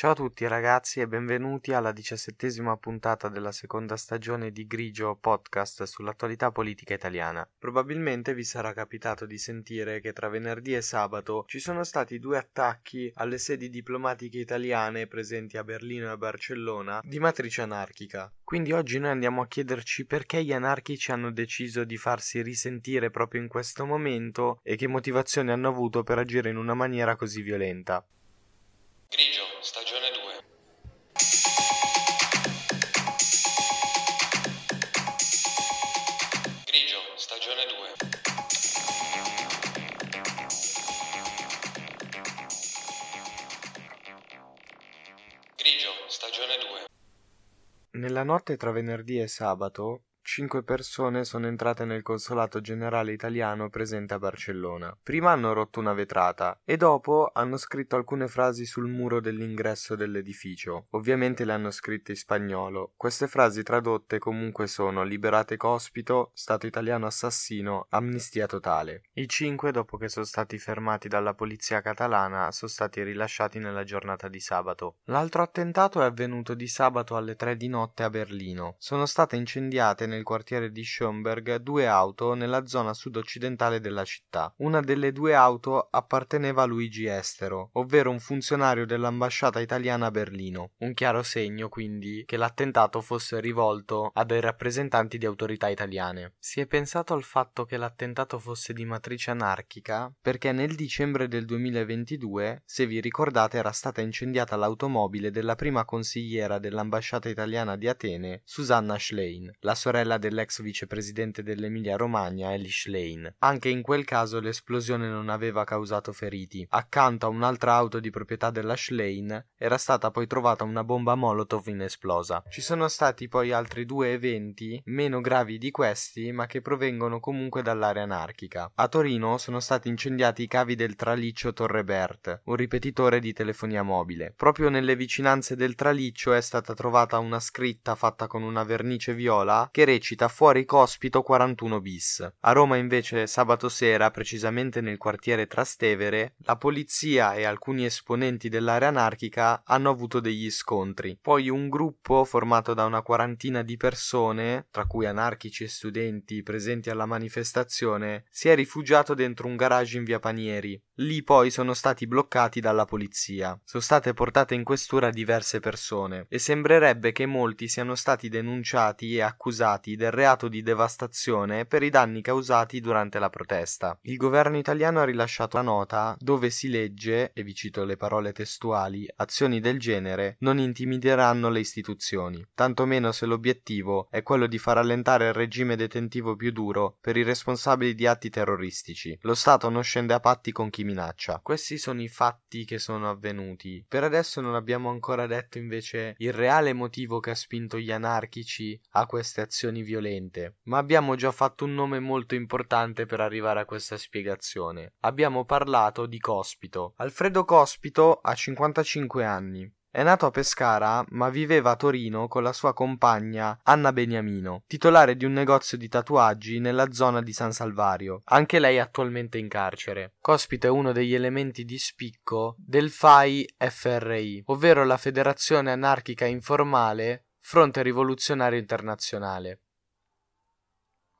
Ciao a tutti ragazzi e benvenuti alla diciassettesima puntata della seconda stagione di Grigio podcast sull'attualità politica italiana. Probabilmente vi sarà capitato di sentire che tra venerdì e sabato ci sono stati due attacchi alle sedi diplomatiche italiane presenti a Berlino e a Barcellona di matrice anarchica. Quindi oggi noi andiamo a chiederci perché gli anarchici hanno deciso di farsi risentire proprio in questo momento e che motivazioni hanno avuto per agire in una maniera così violenta. Grigio, stagione Nella notte tra venerdì e sabato, cinque persone sono entrate nel consolato generale italiano presente a Barcellona. Prima hanno rotto una vetrata e dopo hanno scritto alcune frasi sul muro dell'ingresso dell'edificio. Ovviamente le hanno scritte in spagnolo. Queste frasi tradotte comunque sono liberate cospito, Stato italiano assassino, amnistia totale. I cinque, dopo che sono stati fermati dalla polizia catalana, sono stati rilasciati nella giornata di sabato. L'altro attentato è avvenuto di sabato alle 3 di notte a Berlino. Sono state incendiate nel quartiere di Schönberg due auto nella zona sud-occidentale della città. Una delle due auto apparteneva a Luigi Estero, ovvero un funzionario dell'ambasciata italiana a Berlino. Un chiaro segno, quindi, che l'attentato fosse rivolto a dei rappresentanti di autorità italiane. Si è pensato al fatto che l'attentato fosse di matrice anarchica perché nel dicembre del 2022, se vi ricordate, era stata incendiata l'automobile della prima consigliera dell'ambasciata italiana di Atene, Susanna Schlein, la sorella dell'ex vicepresidente dell'Emilia Romagna, Ellie Schlein. Anche in quel caso l'esplosione non aveva causato feriti. Accanto a un'altra auto di proprietà della Schlein era stata poi trovata una bomba Molotov inesplosa. Ci sono stati poi altri due eventi, meno gravi di questi, ma che provengono comunque dall'area anarchica. A Torino sono stati incendiati i cavi del traliccio Torre Bert, un ripetitore di telefonia mobile. Proprio nelle vicinanze del traliccio è stata trovata una scritta fatta con una vernice viola che recita fuori cospito 41 bis. A Roma invece sabato sera, precisamente nel quartiere Trastevere, la polizia e alcuni esponenti dell'area anarchica hanno avuto degli scontri. Poi un gruppo formato da una quarantina di persone, tra cui anarchici e studenti presenti alla manifestazione, si è rifugiato dentro un garage in via Panieri. Lì poi sono stati bloccati dalla polizia. Sono state portate in questura diverse persone e sembrerebbe che molti siano stati denunciati e accusati del reato di devastazione per i danni causati durante la protesta. Il governo italiano ha rilasciato una nota dove si legge, e vi cito le parole testuali, azioni del genere non intimideranno le istituzioni, tantomeno se l'obiettivo è quello di far allentare il regime detentivo più duro per i responsabili di atti terroristici. Lo Stato non scende a patti con chi minaccia. Questi sono i fatti che sono avvenuti. Per adesso non abbiamo ancora detto invece il reale motivo che ha spinto gli anarchici a queste azioni violente, ma abbiamo già fatto un nome molto importante per arrivare a questa spiegazione. Abbiamo parlato di Cospito. Alfredo Cospito ha 55 anni. È nato a Pescara, ma viveva a Torino con la sua compagna Anna Beniamino, titolare di un negozio di tatuaggi nella zona di San Salvario. Anche lei attualmente in carcere. Cospito è uno degli elementi di spicco del FAI FRI, ovvero la Federazione Anarchica Informale Fronte Rivoluzionario Internazionale.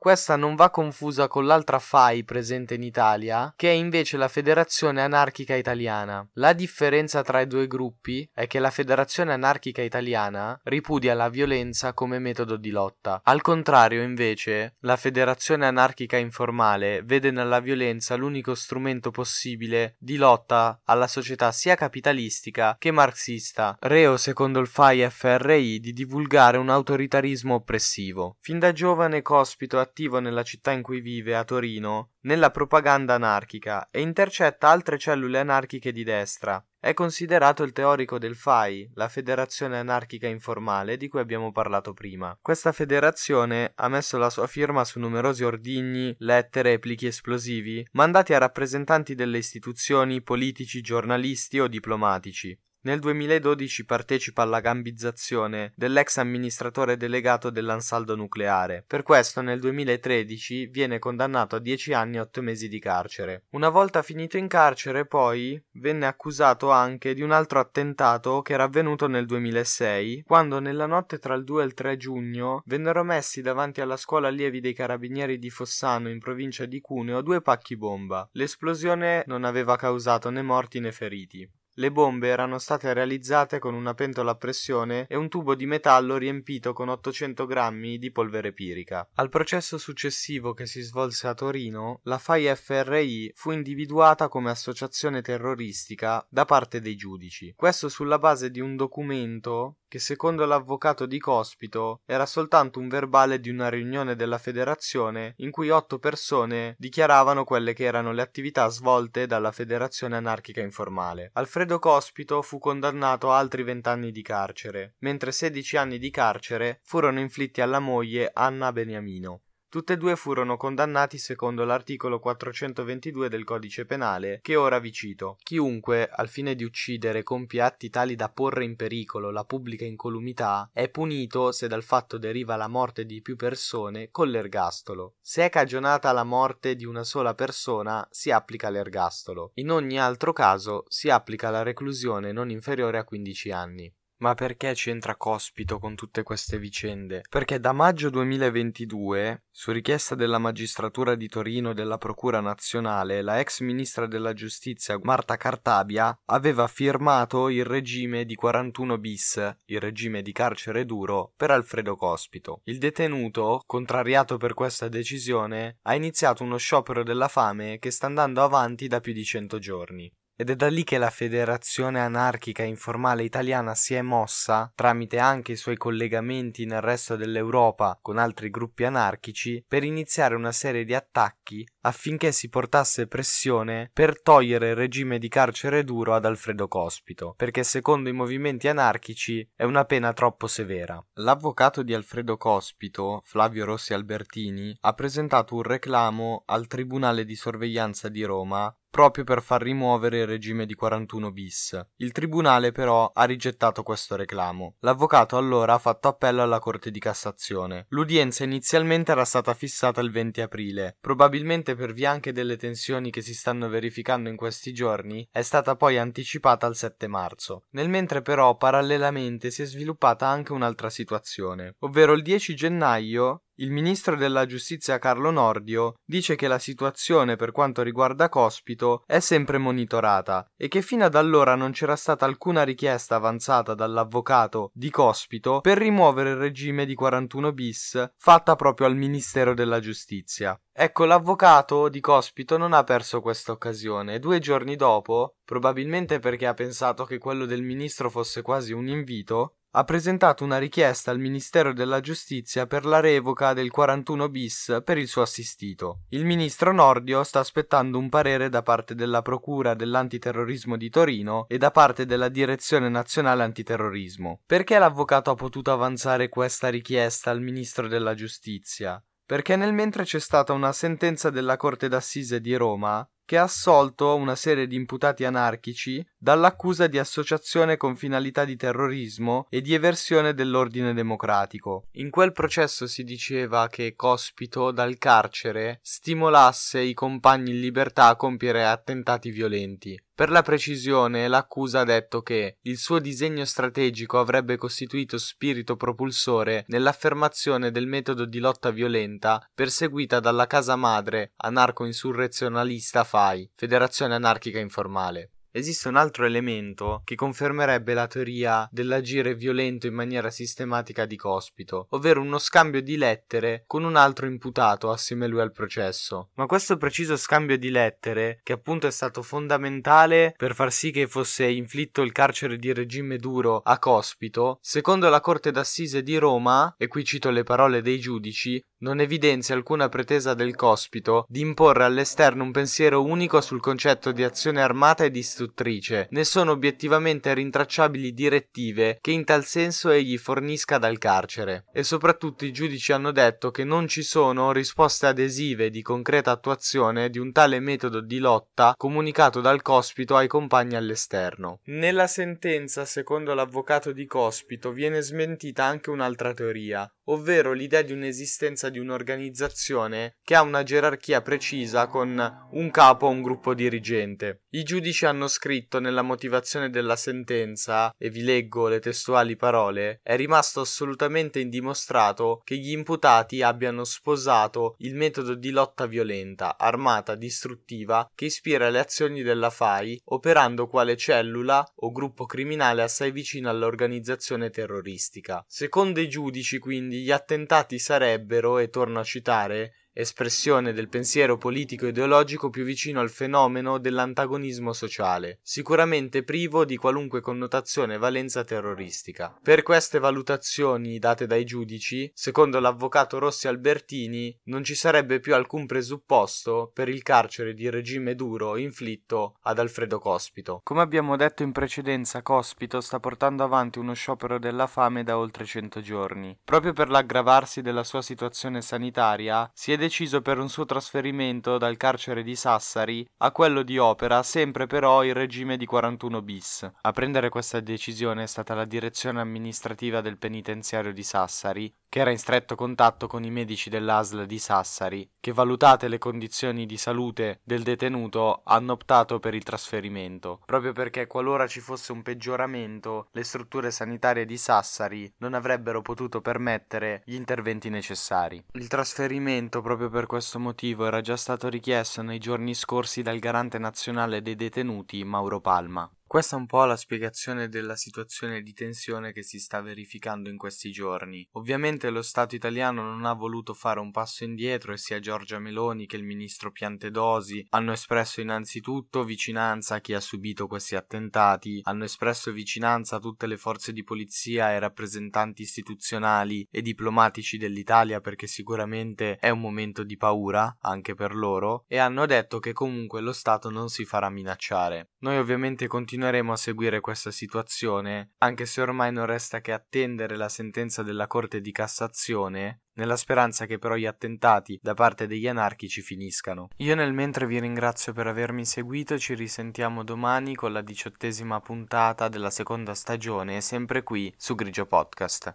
Questa non va confusa con l'altra FAI presente in Italia, che è invece la Federazione Anarchica Italiana. La differenza tra i due gruppi è che la Federazione Anarchica Italiana ripudia la violenza come metodo di lotta. Al contrario, invece, la Federazione Anarchica Informale vede nella violenza l'unico strumento possibile di lotta alla società sia capitalistica che marxista, reo secondo il FAI FRI di divulgare un autoritarismo oppressivo. Fin da giovane Cospito è attivo nella città in cui vive, a Torino, nella propaganda anarchica e intercetta altre cellule anarchiche di destra. È considerato il teorico del FAI, la Federazione Anarchica Informale di cui abbiamo parlato prima. Questa federazione ha messo la sua firma su numerosi ordigni, lettere e plichi esplosivi mandati a rappresentanti delle istituzioni, politici, giornalisti o diplomatici. Nel 2012 partecipa alla gambizzazione dell'ex amministratore delegato dell'Ansaldo Nucleare. Per questo nel 2013 viene condannato a 10 anni e 8 mesi di carcere. Una volta finito in carcere, poi, venne accusato anche di un altro attentato che era avvenuto nel 2006, quando nella notte tra il 2 e il 3 giugno vennero messi davanti alla scuola allievi dei carabinieri di Fossano in provincia di Cuneo due pacchi bomba. L'esplosione non aveva causato né morti né feriti. Le bombe erano state realizzate con una pentola a pressione e un tubo di metallo riempito con 800 grammi di polvere pirica. Al processo successivo che si svolse a Torino, la FAI FRI fu individuata come associazione terroristica da parte dei giudici. Questo sulla base di un documento che secondo l'avvocato di Cospito era soltanto un verbale di una riunione della federazione in cui otto persone dichiaravano quelle che erano le attività svolte dalla federazione anarchica informale. Alfredo Cospito fu condannato a altri vent'anni di carcere, mentre sedici anni di carcere furono inflitti alla moglie Anna Beniamino. Tutte e due furono condannati secondo l'articolo 422 del codice penale, che ora vi cito. Chiunque, al fine di uccidere, compie atti tali da porre in pericolo la pubblica incolumità, è punito, se dal fatto deriva la morte di più persone, con l'ergastolo. Se è cagionata la morte di una sola persona, si applica l'ergastolo. In ogni altro caso si applica la reclusione non inferiore a 15 anni. Ma perché c'entra Cospito con tutte queste vicende? Perché da maggio 2022, su richiesta della magistratura di Torino e della Procura nazionale, la ex ministra della giustizia Marta Cartabia aveva firmato il regime di 41 bis, il regime di carcere duro, per Alfredo Cospito. Il detenuto, contrariato per questa decisione, ha iniziato uno sciopero della fame che sta andando avanti da più di 100 giorni. Ed è da lì che la Federazione Anarchica Informale Italiana si è mossa, tramite anche i suoi collegamenti nel resto dell'Europa con altri gruppi anarchici, per iniziare una serie di attacchi affinché si portasse pressione per togliere il regime di carcere duro ad Alfredo Cospito, perché secondo i movimenti anarchici è una pena troppo severa. L'avvocato di Alfredo Cospito, Flavio Rossi Albertini, ha presentato un reclamo al Tribunale di sorveglianza di Roma proprio per far rimuovere il regime di 41 bis. Il tribunale però ha rigettato questo reclamo. L'avvocato allora ha fatto appello alla Corte di Cassazione. L'udienza inizialmente era stata fissata il 20 aprile, probabilmente per via anche delle tensioni che si stanno verificando in questi giorni, è stata poi anticipata al 7 marzo. Nel mentre però parallelamente si è sviluppata anche un'altra situazione, ovvero il 10 gennaio il ministro della giustizia Carlo Nordio dice che la situazione per quanto riguarda Cospito è sempre monitorata e che fino ad allora non c'era stata alcuna richiesta avanzata dall'avvocato di Cospito per rimuovere il regime di 41 bis fatta proprio al Ministero della Giustizia. Ecco, l'avvocato di Cospito non ha perso questa occasione due giorni dopo, probabilmente perché ha pensato che quello del ministro fosse quasi un invito, ha presentato una richiesta al Ministero della Giustizia per la revoca del 41 bis per il suo assistito. Il ministro Nordio sta aspettando un parere da parte della Procura dell'antiterrorismo di Torino e da parte della Direzione Nazionale Antiterrorismo. Perché l'avvocato ha potuto avanzare questa richiesta al Ministro della Giustizia? Perché nel mentre c'è stata una sentenza della Corte d'Assise di Roma che ha assolto una serie di imputati anarchici dall'accusa di associazione con finalità di terrorismo e di eversione dell'ordine democratico. In quel processo si diceva che Cospito dal carcere stimolasse i compagni in libertà a compiere attentati violenti. Per la precisione, l'accusa ha detto che il suo disegno strategico avrebbe costituito spirito propulsore nell'affermazione del metodo di lotta violenta perseguita dalla casa madre anarco-insurrezionalista FAI, Federazione Anarchica Informale. Esiste un altro elemento che confermerebbe la teoria dell'agire violento in maniera sistematica di Cospito, ovvero uno scambio di lettere con un altro imputato assieme a lui al processo. Ma questo preciso scambio di lettere, che appunto è stato fondamentale per far sì che fosse inflitto il carcere di regime duro a Cospito, secondo la Corte d'Assise di Roma, e qui cito le parole dei giudici, non evidenzia alcuna pretesa del cospito di imporre all'esterno un pensiero unico sul concetto di azione armata e distruttrice, né sono obiettivamente rintracciabili direttive che in tal senso egli fornisca dal carcere. E soprattutto i giudici hanno detto che non ci sono risposte adesive di concreta attuazione di un tale metodo di lotta comunicato dal cospito ai compagni all'esterno. Nella sentenza, secondo l'avvocato di cospito, viene smentita anche un'altra teoria, ovvero l'idea di un'esistenza di un'organizzazione che ha una gerarchia precisa con un capo o un gruppo dirigente. I giudici hanno scritto nella motivazione della sentenza, e vi leggo le testuali parole, è rimasto assolutamente indimostrato che gli imputati abbiano sposato il metodo di lotta violenta, armata, distruttiva che ispira le azioni della FAI, operando quale cellula o gruppo criminale assai vicino all'organizzazione terroristica. Secondo i giudici, quindi, gli attentati sarebbero, e torno a citare, espressione del pensiero politico ideologico più vicino al fenomeno dell'antagonismo sociale, sicuramente privo di qualunque connotazione e valenza terroristica. Per queste valutazioni date dai giudici, secondo l'avvocato Rossi Albertini, non ci sarebbe più alcun presupposto per il carcere di regime duro inflitto ad Alfredo Cospito. Come abbiamo detto in precedenza, Cospito sta portando avanti uno sciopero della fame da oltre 100 giorni. Proprio per l'aggravarsi della sua situazione sanitaria, si è per un suo trasferimento dal carcere di Sassari a quello di Opera, sempre però in regime di 41 bis. A prendere questa decisione è stata la direzione amministrativa del penitenziario di Sassari, che era in stretto contatto con i medici dell'ASL di Sassari, che valutate le condizioni di salute del detenuto hanno optato per il trasferimento, proprio perché qualora ci fosse un peggioramento, le strutture sanitarie di Sassari non avrebbero potuto permettere gli interventi necessari. Il trasferimento proprio per questo motivo era già stato richiesto nei giorni scorsi dal garante nazionale dei detenuti Mauro Palma. Questa è un po' la spiegazione della situazione di tensione che si sta verificando in questi giorni. Ovviamente lo Stato italiano non ha voluto fare un passo indietro e sia Giorgia Meloni che il ministro Piantedosi hanno espresso innanzitutto vicinanza a chi ha subito questi attentati, hanno espresso vicinanza a tutte le forze di polizia e rappresentanti istituzionali e diplomatici dell'Italia perché sicuramente è un momento di paura anche per loro e hanno detto che comunque lo Stato non si farà minacciare. Noi ovviamente continuiamo continueremo a seguire questa situazione, anche se ormai non resta che attendere la sentenza della Corte di Cassazione, nella speranza che però gli attentati da parte degli anarchici finiscano. Io nel mentre vi ringrazio per avermi seguito, ci risentiamo domani con la diciottesima puntata della seconda stagione, sempre qui su Grigio Podcast.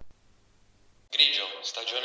Grigio, stagione 2.